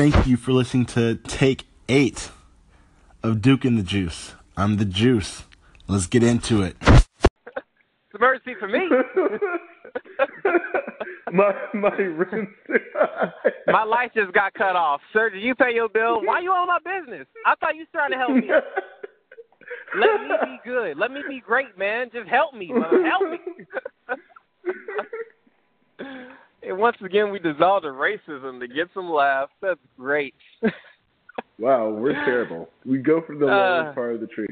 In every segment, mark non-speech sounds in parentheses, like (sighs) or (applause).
thank you for listening to take eight of Duke and the Juice. I'm the Juice. Let's get into it. It's emergency for me. (laughs) my my rent. (laughs) my light just got cut off. Sir, did you pay your bill? Why are you on my business? I thought you was trying to help me. (laughs) Let me be good. Let me be great, man. Just help me, mother. Help me. And once again, we dissolved the racism to get some laughs. That's great. (laughs) wow, we're terrible. We go for the lowest uh, part of the tree.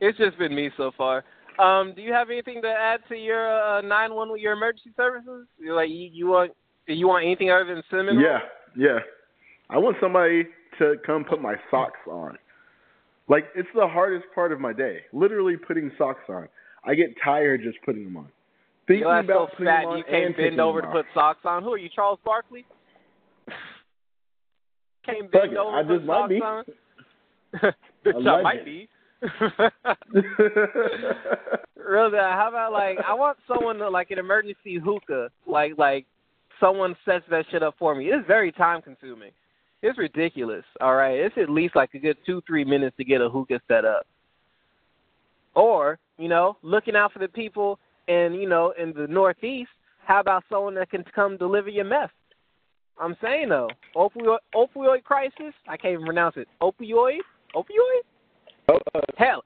It's just been me so far. Um, do you have anything to add to your uh, nine uh, one your emergency services? You're like you, you want you want anything other than cinnamon? Yeah, yeah. I want somebody to come put my socks on. Like it's the hardest part of my day. Literally putting socks on. I get tired just putting them on. Thinking Yo, about so fat you can't bend over to put socks on. Who are you, Charles Barkley? (sighs) can't bend Fuck over I to put socks be. on. (laughs) (laughs) Bitch, I might be. (laughs) really? How about like I want someone to like an emergency hookah, like like someone sets that shit up for me. It's very time consuming. It's ridiculous. All right, it's at least like a good two three minutes to get a hookah set up. Or you know, looking out for the people in you know in the Northeast. How about someone that can come deliver your meth? I'm saying though, opioid opioid crisis. I can't even pronounce it. Opioid, opioid. Oh, uh, Hell,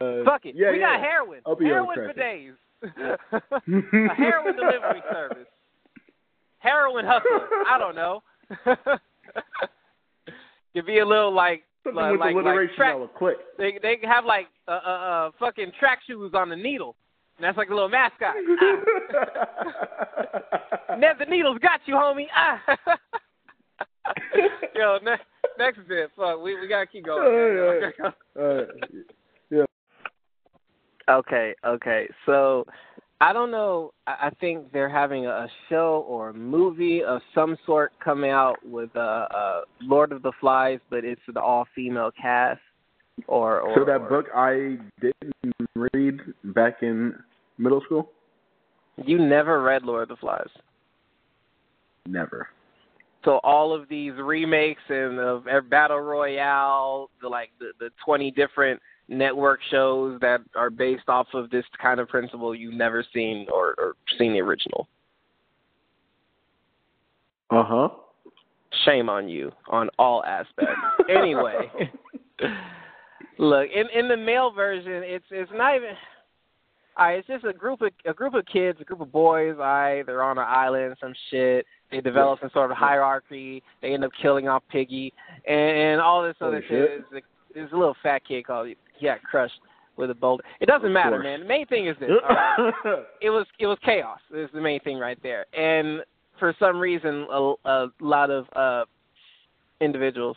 uh, fuck it. Yeah, we yeah. got heroin. Opioid heroin crisis. for days. (laughs) a heroin delivery service. Heroin hustler. I don't know. (laughs) Could be a little like Something like, with like, alliteration like track, that click. they they have like uh, uh uh fucking track shoes on the needle. And that's like a little mascot. (laughs) Ah. Ned the needles got you, homie. Ah. (laughs) Yo, next next bit. Fuck, we we gotta keep going. Uh, (laughs) yeah. Okay, okay. So I don't know. I I think they're having a show or a movie of some sort coming out with uh, uh Lord of the Flies, but it's an all female cast. Or, or so that or, book I didn't read back in middle school. You never read Lord of the Flies. Never. So all of these remakes and of Battle Royale, the like the, the twenty different network shows that are based off of this kind of principle, you've never seen or, or seen the original. Uh huh. Shame on you on all aspects. anyway, (laughs) look in in the male version, it's it's not even. All right, it's just a group of a group of kids, a group of boys. All right, they're on an island, some shit. They develop some sort of hierarchy. They end up killing off Piggy, and, and all this other shit. shit. There's a little fat kid called he got crushed with a boulder. It doesn't matter, man. The main thing is this. right? (laughs) it was it was chaos. Is the main thing right there. And for some reason, a, a lot of uh, individuals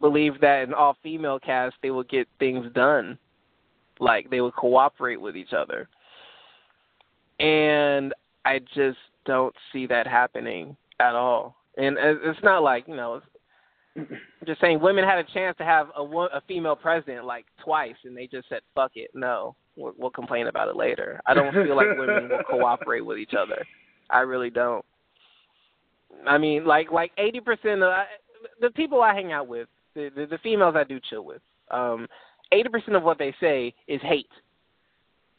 believe that in all female cast they will get things done, like they would cooperate with each other. And I just don't see that happening at all. And it's not like you know. I'm just saying, women had a chance to have a, a female president like twice, and they just said, "Fuck it, no, we'll, we'll complain about it later." I don't feel like women will cooperate with each other. I really don't. I mean, like like eighty percent of the people I hang out with, the, the the females I do chill with, um, eighty percent of what they say is hate.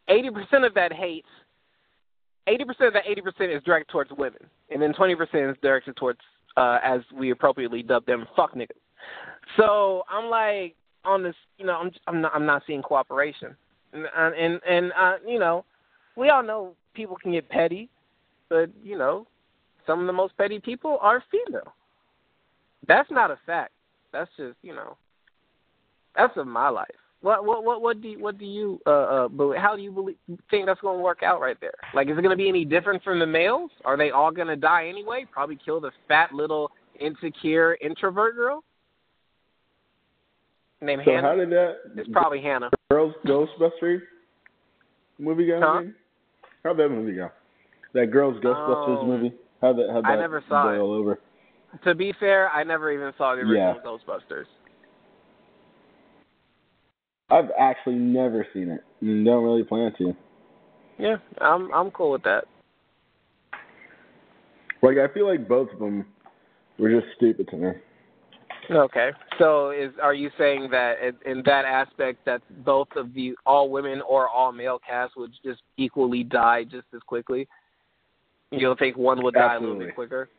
Eighty percent of that hate, eighty percent of that eighty percent is directed towards women, and then twenty percent is directed towards, uh, as we appropriately dub them, fuck niggas. So I'm like on this, you know, I'm I'm not I'm not seeing cooperation, and and and uh, you know, we all know people can get petty, but you know, some of the most petty people are female. That's not a fact. That's just you know. That's in my life. What what what what do you, what do you uh uh believe, how do you believe think that's going to work out right there? Like, is it going to be any different from the males? Are they all going to die anyway? Probably kill the fat little insecure introvert girl named So Hannah. how did that it's probably Hannah. Girls Ghostbusters movie go? Huh? How'd that movie go? That Girls Ghostbusters Oh. movie. How'd that? How'd that I never saw boil over? To be fair, I never even saw the original Yeah. Ghostbusters. I've actually never seen it. and Don't really plan to. Yeah, I'm I'm cool with that. Like I feel like both of them were just stupid to me. Okay. So is are you saying that in, in that aspect that both of the all women or all male cast would just equally die just as quickly? You don't think one would die Absolutely. a little bit quicker?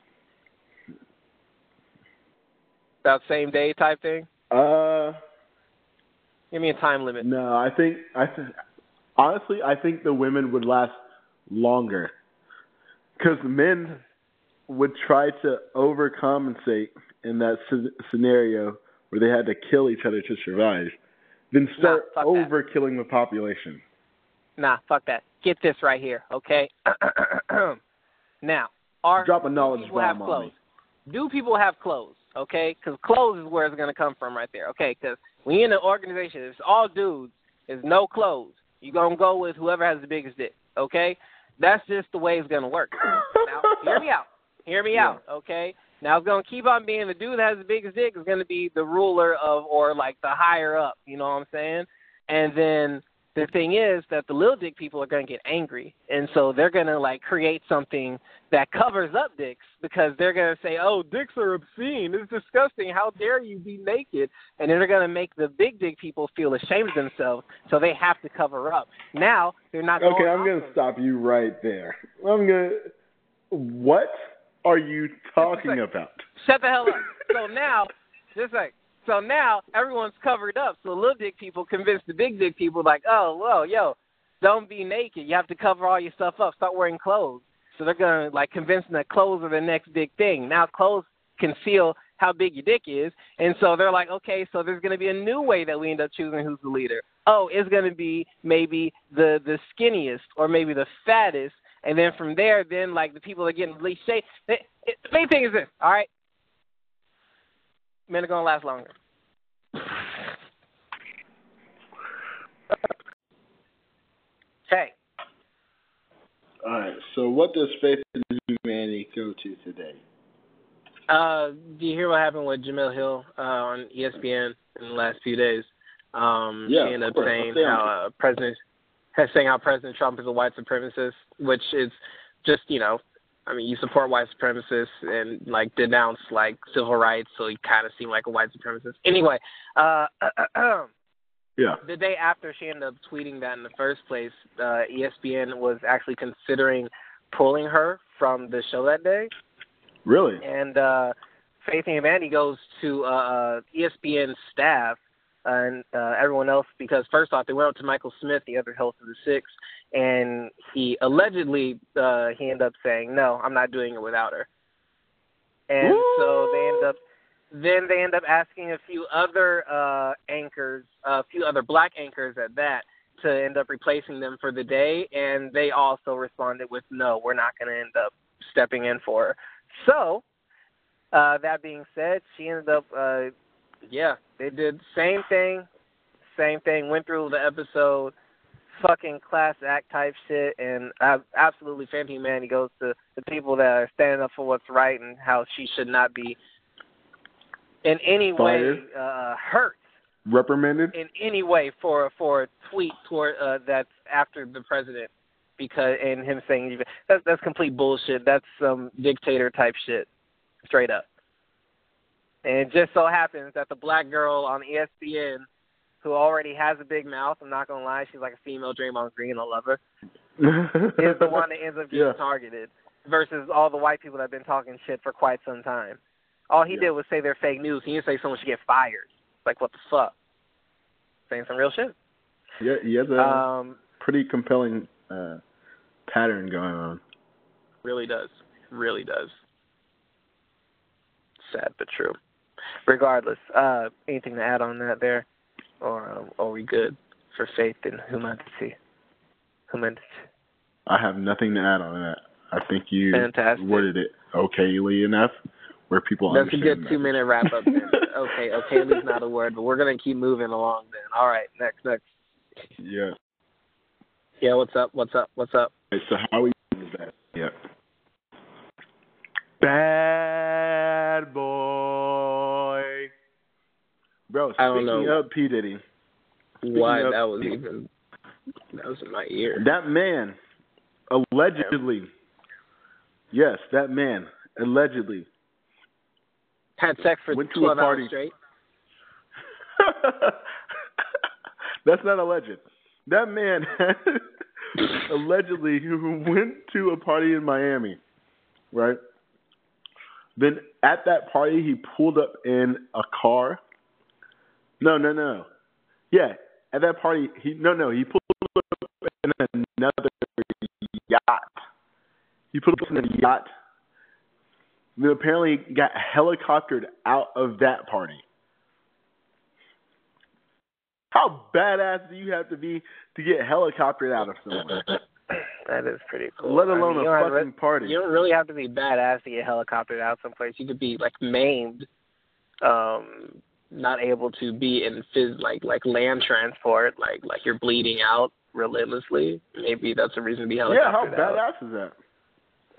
That same day type thing? Uh, Give me a time limit. no, I think I th- honestly I think the women would last longer because the men would try to overcompensate in that sce- scenario where they had to kill each other to survive, then start fuck that. over killing the population. Nah, fuck that. Get this right here, okay? (clears throat) now, are Drop a knowledge people have bomb on clothes? me. Do people have clothes? Okay, because clothes is where it's gonna come from right there. Okay, because when you're in an organization, it's all dudes, it's no clothes. You're gonna go with whoever has the biggest dick. Okay, that's just the way it's gonna work. now, hear me out. Hear me Yeah. out. Okay. Now it's gonna keep on being the dude that has the biggest dick is gonna be the ruler of or like the higher up. You know what I'm saying? And then the thing is that the little dick people are going to get angry, and so they're going to like create something that covers up dicks because they're going to say, "Oh, dicks are obscene. It's disgusting. How dare you be naked?" And then they're going to make the big dick people feel ashamed of themselves, so they have to cover up. Now they're not. Okay, going I'm gonna stop you right there. I'm gonna. What are you talking about? Shut the hell up. So now, just like, so now everyone's covered up. So little dick people convince the big dick people, like, oh, well, yo, don't be naked. You have to cover all your stuff up. Start wearing clothes. So they're gonna like convince them that clothes are the next big thing. Now clothes conceal how big your dick is, and so they're like, okay, so there's gonna be a new way that we end up choosing who's the leader. Oh, it's gonna be maybe the the skinniest or maybe the fattest, and then from there, then like the people are getting least shape. The the main thing is this, all right? Men are gonna last longer. (laughs) Hey, All right. So, what does faith in humanity go to today? uh, do you hear what happened with Jemele Hill uh, on ESPN in the last few days? Um, Yeah, she ended up saying I'll stay on how uh, President has saying how President Trump is a white supremacist, which is just you know, I mean, you support white supremacists and like denounce like civil rights, so you kind of seem like a white supremacist. Anyway, uh, (clears throat) Yeah. the day after she ended up tweeting that in the first place, uh, ESPN was actually considering pulling her from the show that day, Really? and uh, Faith and Humanity goes to uh, uh, ESPN staff and uh, everyone else because first off, they went up to Michael Smith, the other host of the Six, and he allegedly uh, he ended up saying, "No, I'm not doing it without her." And so they end up then they end up asking a few other uh, anchors, a few other black anchors at that, to end up replacing them for the day, and they also responded with, "No, we're not going to end up stepping in for her." So, uh, that being said, she ended up, uh, yeah, they did same thing, same thing. Went through the episode, fucking class act type shit, and I absolutely, Fan Humanity goes to the people that are standing up for what's right and how she should not be in any way uh, hurt Reprimanded? in any way for for a tweet toward uh, that's after the president because and him saying that's that's complete bullshit. That's some dictator type shit, straight up. And it just so happens that the black girl on ESPN, who already has a big mouth, I'm not gonna lie, she's like a female Draymond Green, I love her, (laughs) is the one that ends up getting Yeah. targeted versus all the white people that have been talking shit for quite some time. All he Yeah. did was say they're fake news. He didn't say someone should get fired. Like what the fuck? Saying some real shit. Yeah, he has a Um, pretty compelling uh, pattern going on. really does. Really does. Sad but true. Regardless, uh, anything to add on that there, or uh, are we good for faith in humanity? Humanity. I have nothing to add on that. I think you Fantastic. worded it okayly enough where people That's a good two minute wrap up. Then. (laughs) okay, okay, at least not a word, but we're gonna keep moving along then. All right, next, next. Yeah. Yeah, what's up? What's up? What's up? Okay, so how we is that? Yeah. Bad boy. Bro, I don't know. of P Diddy, Why of- that was even that was in my ear. that man allegedly, yes, that man allegedly Had sex for Went to a party. hours straight. (laughs) That's not alleged. That man (laughs) allegedly who (laughs) went to a party in Miami, right? Then at that party, he pulled up in a car. No, no, no. Yeah, at that party, he no, no, he pulled up in another yacht. He pulled up in a yacht. Then apparently got helicoptered out of that party. How badass do you have to be to get helicoptered out of somewhere? That is pretty cool. Let I mean, alone a fucking to- party. You don't really have to be badass to get helicoptered out someplace. You could be like maimed, um, not able to be in phys- like like land transport, like like you're bleeding out relentlessly. Maybe that's a reason to be Yeah, helicoptered how out. badass is that?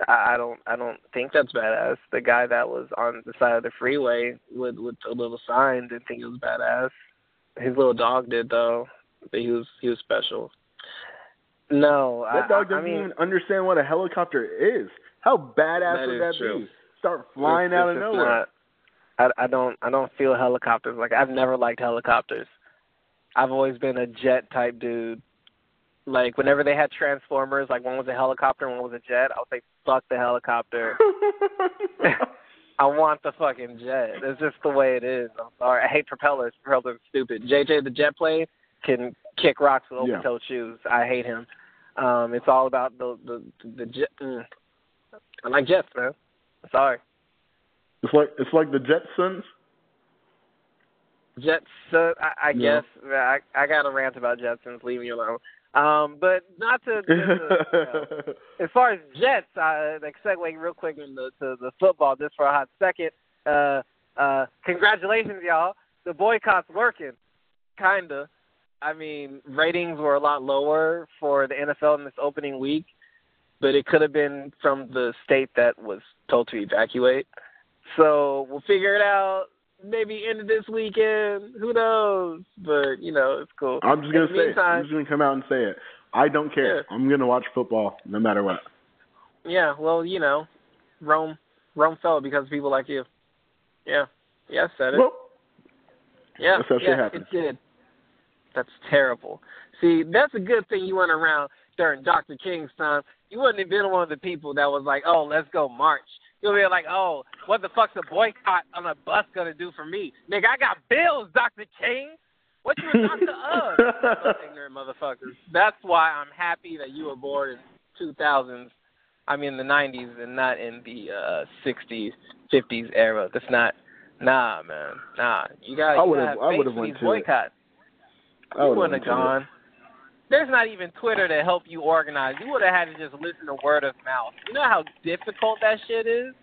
I don't I don't think that's badass. The guy that was on the side of the freeway with with a little sign didn't think it was badass. His little dog did though, but he was he was special. No, That I, dog I, I doesn't mean, even understand what a helicopter is. How badass That would that true. be? Start flying It's- out it's of nowhere. Not, I I don't I don't feel helicopters like I've never liked helicopters. I've always been a jet type dude. Like whenever they had transformers, like one was a helicopter and one was a jet, I would say fuck the helicopter. (laughs) (laughs) I want the fucking jet. It's just the way it is. I'm sorry. I hate propellers. Propellers are stupid. JJ the jet plane can kick rocks with open Yeah. toed shoes. I hate him. Um, it's all about the the the jet. Mm. I like jets, man. Sorry. It's like it's like the Jetsons. Jets. Uh, I, I Yeah. guess I I got a rant about Jetsons. Leave me alone. Um, but not to, to, you know, (laughs) as far as Jets, uh, like segueing real quick into to the football just for a hot second. Uh, uh, congratulations, y'all. The boycott's working, kinda. I mean, ratings were a lot lower for the NFL in this opening week, but it could have been from the state that was told to evacuate. So we'll figure it out. Maybe end of this weekend. Who knows? But you know, it's cool. I'm just gonna say it. I'm just gonna come out and say it. I don't care. Yeah. I'm gonna watch football no matter what. Yeah, well, you know, Rome Rome fell because of people like you. Yeah. Yeah, I said it. Well, yeah, that's yeah, it did. That's terrible. See, that's a good thing you went around during Dr. King's time. You wouldn't have been one of the people that was like, oh, let's go march. You'll be like, oh, what the fuck's a boycott on a bus gonna do for me? Nigga, I got bills, Dr. King. What you a doctor of? Ignorant motherfuckers. That's why I'm happy that you were born in 2000s. I mean the 90s and not in the uh 60s, 50s era. That's not. Nah, man. Nah. You got. I would've- gotta I would've for went these to it. boycotts. I You would've wouldn't went have to it. There's not even Twitter to help you organize. You would have had to just listen to word of mouth. You know how difficult that shit is.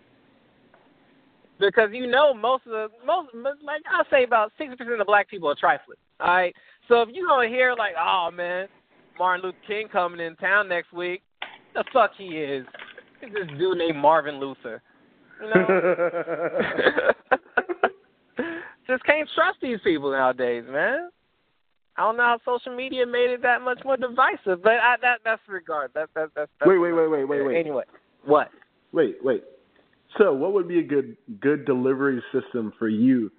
Because you know most of the most like I'll say about sixty percent of black people are trifling. All right. So if you gonna hear like, oh man, Martin Luther King coming in town next week, the fuck he is. It's this dude named Marvin Luther. You know? (laughs) (laughs) Just can't trust these people nowadays, man. I don't know how social media made it that much more divisive, but I, that that's regard. That that that's, that's Wait, wait, wait, wait, wait, wait. Anyway, what? Wait, wait. So, what would be a good good delivery system for you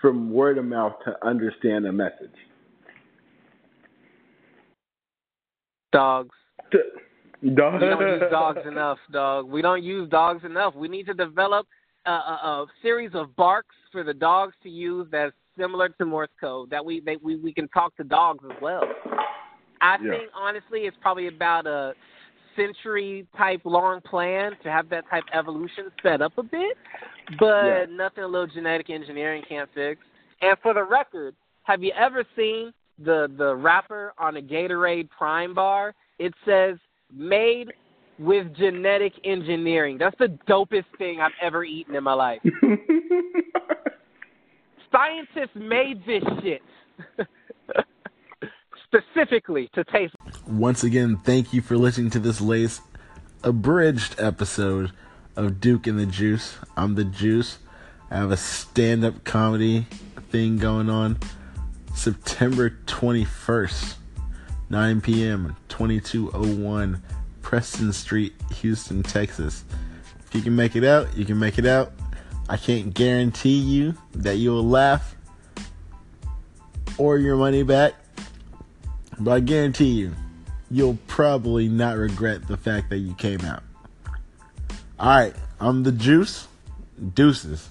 from word of mouth to understand a message? Dogs. Dog. We don't use dogs enough, dog. We don't use dogs enough. We need to develop a, a, a series of barks for the dogs to use that's similar to Morse code. That we they, we we can talk to dogs as well. I Yeah. think honestly, it's probably about a century type long plan to have that type evolution set up a bit, but Yeah. nothing a little genetic engineering can't fix. And for the record, have you ever seen the the wrapper on a Gatorade Prime bar? It says made with genetic engineering. That's the dopest thing I've ever eaten in my life. (laughs) Scientists made this shit (laughs) specifically to taste. Once again, thank you for listening to this latest abridged episode of Duke and the Juice. I'm the Juice. I have a stand up comedy thing going on September 21st, 9 p.m., 2201 Preston Street, Houston, Texas. If you can make it out, you can make it out. I can't guarantee you that you'll laugh or your money back, but I guarantee you, you'll probably not regret the fact that you came out. All right, I'm the juice. Deuces.